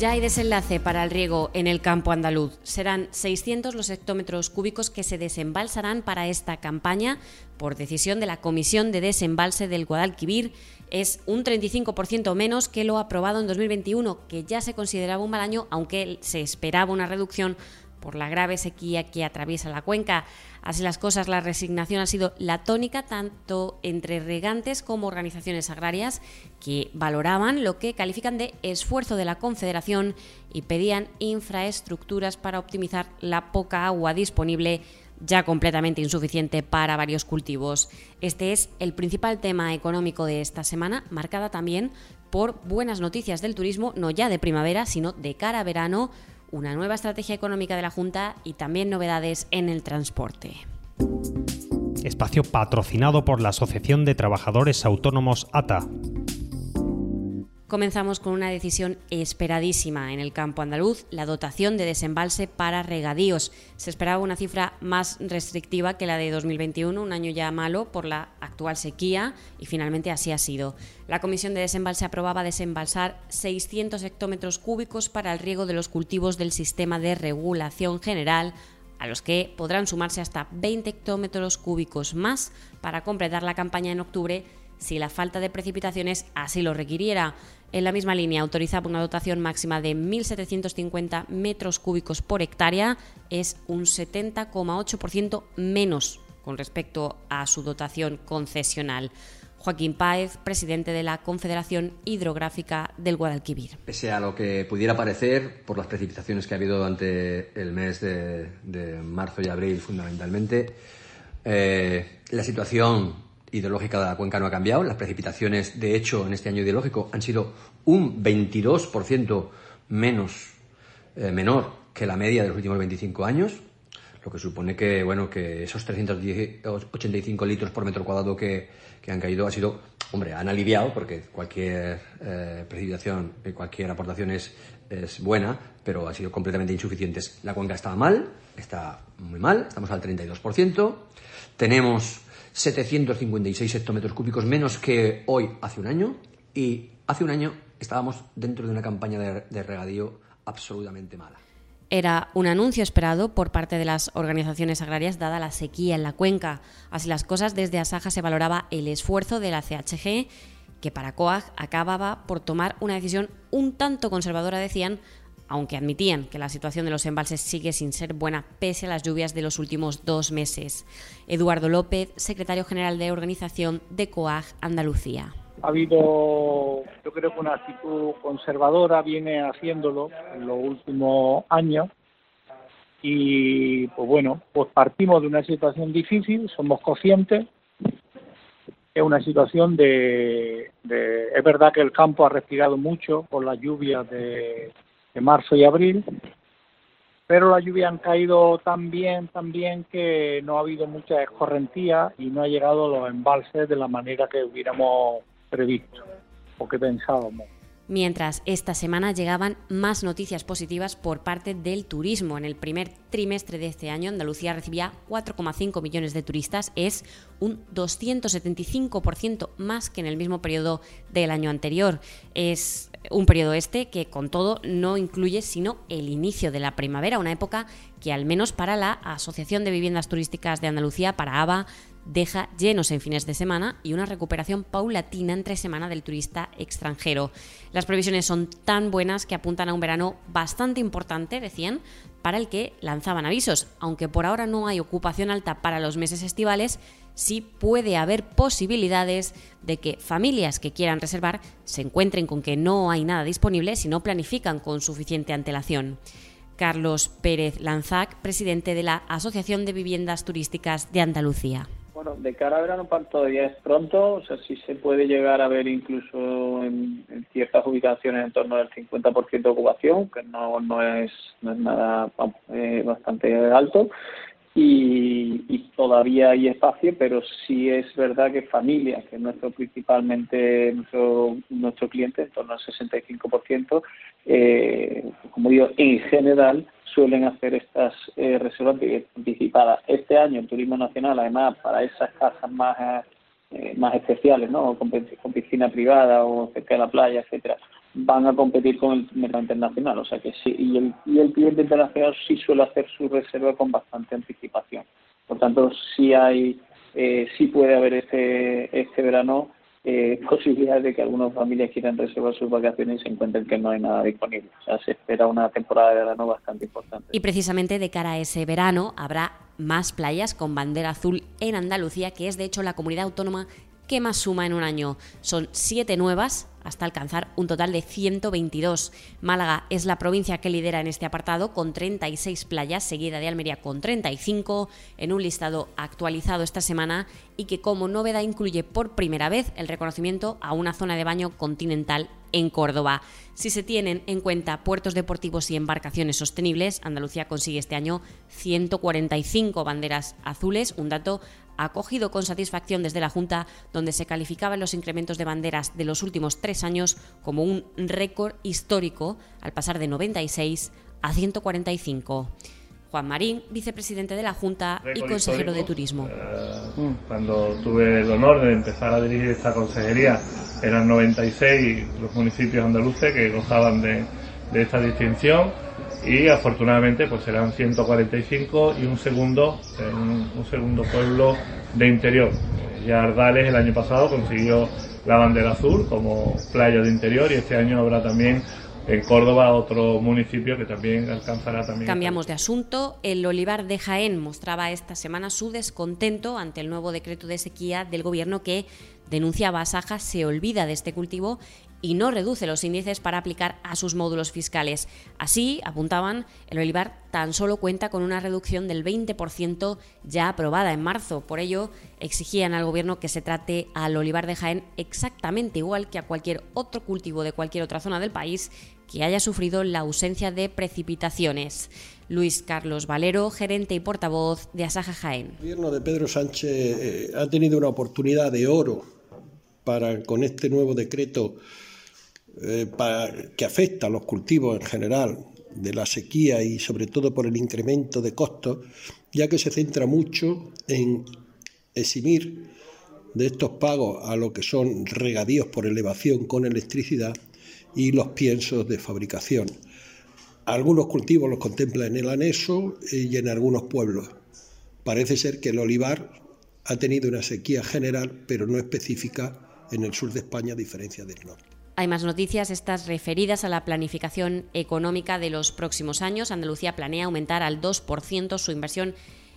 Ya hay desenlace para el riego en el campo andaluz. Serán 600 los hectómetros cúbicos que se desembalsarán para esta campaña por decisión de la Comisión de Desembalse del Guadalquivir. Es un 35% menos que lo aprobado en 2021, que ya se consideraba un mal año, aunque se esperaba una reducción por la grave sequía que atraviesa la cuenca. Así las cosas, la resignación ha sido la tónica tanto entre regantes como organizaciones agrarias que valoraban lo que califican de esfuerzo de la Confederación y pedían infraestructuras para optimizar la poca agua disponible ya completamente insuficiente para varios cultivos. Este es el principal tema económico de esta semana, marcada también por buenas noticias del turismo, no ya de primavera, sino de cara a verano, una nueva estrategia económica de la Junta y también novedades en el transporte. Espacio patrocinado por la Asociación de Trabajadores Autónomos ATA. Comenzamos con una decisión esperadísima en el campo andaluz, la dotación de desembalse para regadíos. Se esperaba una cifra más restrictiva que la de 2021, un año ya malo por la actual sequía, y finalmente así ha sido. La Comisión de Desembalse aprobaba desembalsar 600 hectómetros cúbicos para el riego de los cultivos del sistema de regulación general a los que podrán sumarse hasta 20 hectómetros cúbicos más para completar la campaña en octubre si la falta de precipitaciones así lo requiriera. En la misma línea autorizaba una dotación máxima de 1.750 metros cúbicos por hectárea, es un 70,8% menos con respecto a su dotación concesional. Joaquín Páez, presidente de la Confederación Hidrográfica del Guadalquivir. Pese a lo que pudiera parecer, por las precipitaciones que ha habido durante el mes de, marzo y abril fundamentalmente, eh, la situación hidrológica de la cuenca no ha cambiado. Las precipitaciones, de hecho, en este año hidrológico han sido un 22% menos, eh, menor que la media de los últimos 25 años, lo que supone que, bueno, que esos 385 litros por metro cuadrado que, han caído ha sido, hombre, han aliviado, porque cualquier eh, precipitación, cualquier aportación es, es buena, pero ha sido completamente insuficientes. La cuenca está mal, está muy mal, estamos al 32%. Tenemos 756 hectómetros cúbicos menos que hoy hace un año y hace un año estábamos dentro de una campaña de, regadío absolutamente mala. Era un anuncio esperado por parte de las organizaciones agrarias dada la sequía en la cuenca. Así las cosas, desde Asaja se valoraba el esfuerzo de la CHG, que para COAG acababa por tomar una decisión un tanto conservadora, decían, aunque admitían que la situación de los embalses sigue sin ser buena pese a las lluvias de los últimos dos meses. Eduardo López, secretario general de organización de COAG Andalucía. Ha habido, yo creo que una actitud conservadora viene haciéndolo en los últimos años y pues bueno, pues partimos de una situación difícil, somos conscientes, es una situación de, de es verdad que el campo ha respirado mucho por las lluvias de marzo y abril, pero las lluvias han caído tan bien, tan bien que no ha habido mucha escorrentía y no ha llegado a los embalses de la manera que hubiéramos previsto o que pensábamos mientras esta semana llegaban más noticias positivas por parte del turismo. En el primer trimestre de este año, Andalucía recibía 4,5 millones de turistas, es un 275% más que en el mismo periodo del año anterior. Es un periodo este que, con todo, no incluye sino el inicio de la primavera, una época que, al menos para la Asociación de Viviendas Turísticas de Andalucía, para ABA, deja llenos en fines de semana y una recuperación paulatina entre semana del turista extranjero. Las previsiones son tan buenas que apuntan a un verano bastante importante, decían, para el que lanzaban avisos. Aunque por ahora no hay ocupación alta para los meses estivales, sí puede haber posibilidades de que familias que quieran reservar se encuentren con que no hay nada disponible si no planifican con suficiente antelación. Carlos Pérez Lanzac, presidente de la Asociación de Viviendas Turísticas de Andalucía. Bueno, de cara a verano todavía es pronto, o sea, sí se puede llegar a ver incluso en, ciertas ubicaciones en torno al 50% de ocupación, que no, no, es, no es nada eh, bastante alto. y, todavía hay espacio, pero sí es verdad que familias, que es nuestro principalmente nuestro, nuestro cliente, en torno al 65%, eh, como digo, en general suelen hacer estas eh, reservas anticipadas. Este año el Turismo Nacional, además, para esas casas más eh, más especiales, ¿no? Con, piscina privada o cerca de la playa, etcétera, van a competir con el mercado internacional. O sea que sí, y el, y el cliente internacional sí suele hacer su reserva con bastante anticipación. Por tanto, sí hay, eh, sí puede haber este, este verano eh, posibilidades de que algunas familias quieran reservar sus vacaciones y se encuentren que no hay nada disponible. O sea, se espera una temporada de verano bastante importante. Y precisamente de cara a ese verano habrá más playas con bandera azul en Andalucía, que es de hecho la comunidad autónoma que más suma en un año. Son siete nuevas hasta alcanzar un total de 122. Málaga es la provincia que lidera en este apartado con 36 playas, seguida de Almería con 35, en un listado actualizado esta semana y que como novedad incluye por primera vez el reconocimiento a una zona de baño continental en Córdoba. Si se tienen en cuenta puertos deportivos y embarcaciones sostenibles, Andalucía consigue este año 145 banderas azules, un dato acogido con satisfacción desde la Junta, donde se calificaban los incrementos de banderas de los últimos tres años como un récord histórico, al pasar de 96 a 145. Juan Marín, vicepresidente de la Junta y consejero de Turismo. Eh, cuando tuve el honor de empezar a dirigir esta consejería, eran 96 los municipios andaluces que gozaban de, esta distinción y afortunadamente pues serán 145 y un segundo, un, segundo pueblo de interior. Ya Ardales el año pasado consiguió la bandera azul como playa de interior y este año habrá también en Córdoba, otro municipio que también alcanzará también. Cambiamos de asunto. El Olivar de Jaén mostraba esta semana su descontento ante el nuevo decreto de sequía del gobierno que denunciaba a Saja se olvida de este cultivo y no reduce los índices para aplicar a sus módulos fiscales. Así, apuntaban, el olivar tan solo cuenta con una reducción del 20% ya aprobada en marzo. Por ello, exigían al gobierno que se trate al olivar de Jaén exactamente igual que a cualquier otro cultivo de cualquier otra zona del país que haya sufrido la ausencia de precipitaciones. Luis Carlos Valero, gerente y portavoz de Asaja Jaén. El gobierno de Pedro Sánchez eh, ha tenido una oportunidad de oro para, con este nuevo decreto eh, que afecta a los cultivos en general, de la sequía y sobre todo por el incremento de costos, ya que se centra mucho en eximir de estos pagos a lo que son regadíos por elevación con electricidad y los piensos de fabricación. Algunos cultivos los contempla en el anexo y en algunos pueblos. Parece ser que el olivar ha tenido una sequía general, pero no específica en el sur de España, a diferencia del norte. Hay más noticias, estas referidas a la planificación económica de los próximos años. Andalucía planea aumentar al 2% su inversión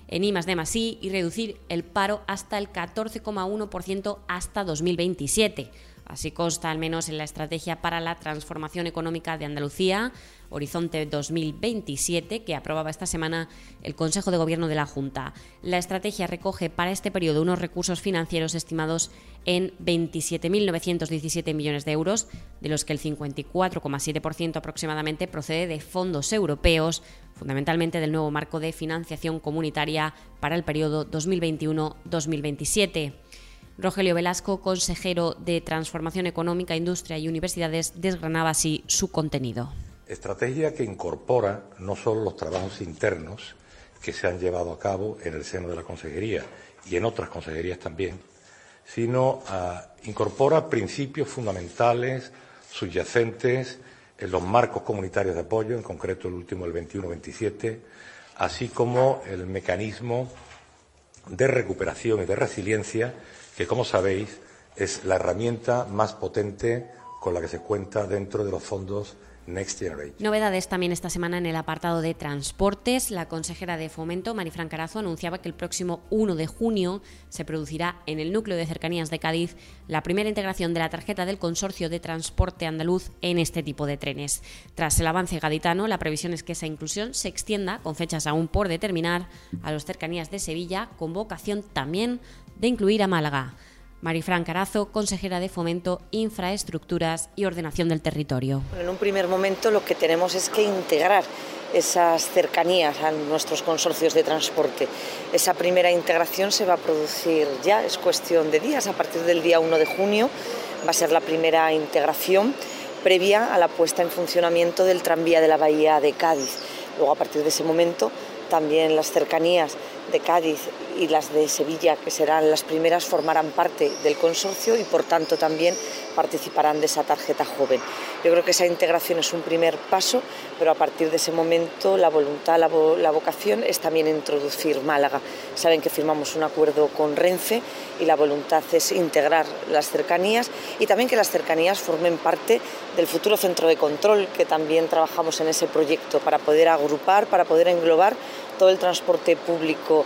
en I de Masí y reducir el paro hasta el 14,1% hasta 2027. Así consta al menos en la Estrategia para la Transformación Económica de Andalucía, Horizonte 2027, que aprobaba esta semana el Consejo de Gobierno de la Junta. La estrategia recoge para este periodo unos recursos financieros estimados en 27.917 millones de euros, de los que el 54,7% aproximadamente procede de fondos europeos, fundamentalmente del nuevo marco de financiación comunitaria para el periodo 2021-2027. Rogelio Velasco, consejero de Transformación Económica, Industria y Universidades, desgranaba así su contenido. Estrategia que incorpora no solo los trabajos internos que se han llevado a cabo en el seno de la Consejería y en otras consejerías también, sino ah, incorpora principios fundamentales subyacentes en los marcos comunitarios de apoyo, en concreto el último, el 21-27, así como el mecanismo de recuperación y de resiliencia que, como sabéis, es la herramienta más potente con la que se cuenta dentro de los fondos Next Generation. Novedades también esta semana en el apartado de transportes. La consejera de Fomento, Marifran Carazo, anunciaba que el próximo 1 de junio se producirá en el núcleo de cercanías de Cádiz la primera integración de la tarjeta del Consorcio de Transporte Andaluz en este tipo de trenes. Tras el avance gaditano, la previsión es que esa inclusión se extienda, con fechas aún por determinar, a las cercanías de Sevilla, con vocación también de incluir a Málaga. Marifran Carazo, consejera de Fomento, Infraestructuras y Ordenación del Territorio. En un primer momento lo que tenemos es que integrar esas cercanías a nuestros consorcios de transporte. Esa primera integración se va a producir ya, es cuestión de días, a partir del día 1 de junio va a ser la primera integración previa a la puesta en funcionamiento del tranvía de la Bahía de Cádiz. Luego, a partir de ese momento, también las cercanías de Cádiz y las de Sevilla, que serán las primeras, formarán parte del consorcio y por tanto también participarán de esa tarjeta joven. Yo creo que esa integración es un primer paso, pero a partir de ese momento la voluntad, la, vocación es también introducir Málaga. Saben que firmamos un acuerdo con Renfe y la voluntad es integrar las cercanías y también que las cercanías formen parte del futuro centro de control, que también trabajamos en ese proyecto para poder agrupar, para poder englobar todo el transporte público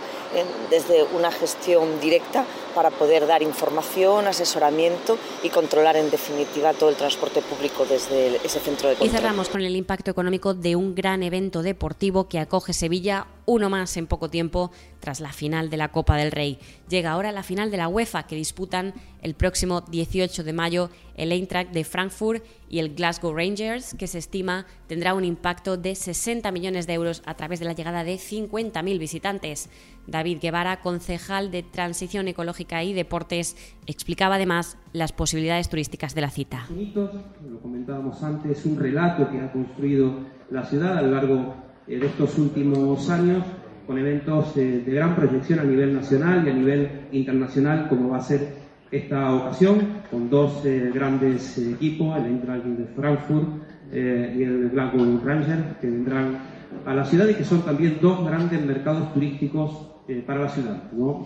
desde una gestión directa para poder dar información, asesoramiento y controlar en definitiva todo el transporte público desde ese centro de control. Y cerramos con el impacto económico de un gran evento deportivo que acoge Sevilla, uno más en poco tiempo tras la final de la Copa del Rey. Llega ahora la final de la UEFA que disputan el próximo 18 de mayo el Eintracht de Frankfurt y el Glasgow Rangers, que se estima tendrá un impacto de 60 millones de euros a través de la llegada de 50.000 visitantes. David Guevara, concejal de Transición Ecológica y Deportes, explicaba además las posibilidades turísticas de la cita. lo comentábamos antes, un relato que ha construido la ciudad a lo largo de estos últimos años con eventos de, gran proyección a nivel nacional y a nivel internacional, como va a ser esta ocasión, con dos eh, grandes eh, equipos, el Eintracht de Frankfurt y el Glasgow Rangers, que vendrán a la ciudad y que son también dos grandes mercados turísticos para la ciudad. ¿no?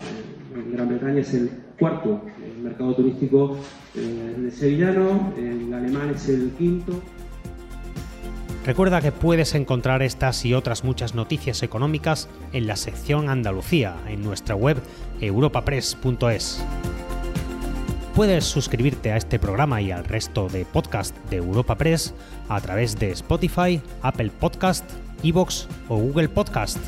Gran Bretaña es el cuarto mercado turístico de sevillano, el alemán es el quinto. Recuerda que puedes encontrar estas y otras muchas noticias económicas en la sección Andalucía en nuestra web europapress.es. Puedes suscribirte a este programa y al resto de podcast de Europa Press a través de Spotify, Apple Podcast, Evox o Google Podcast.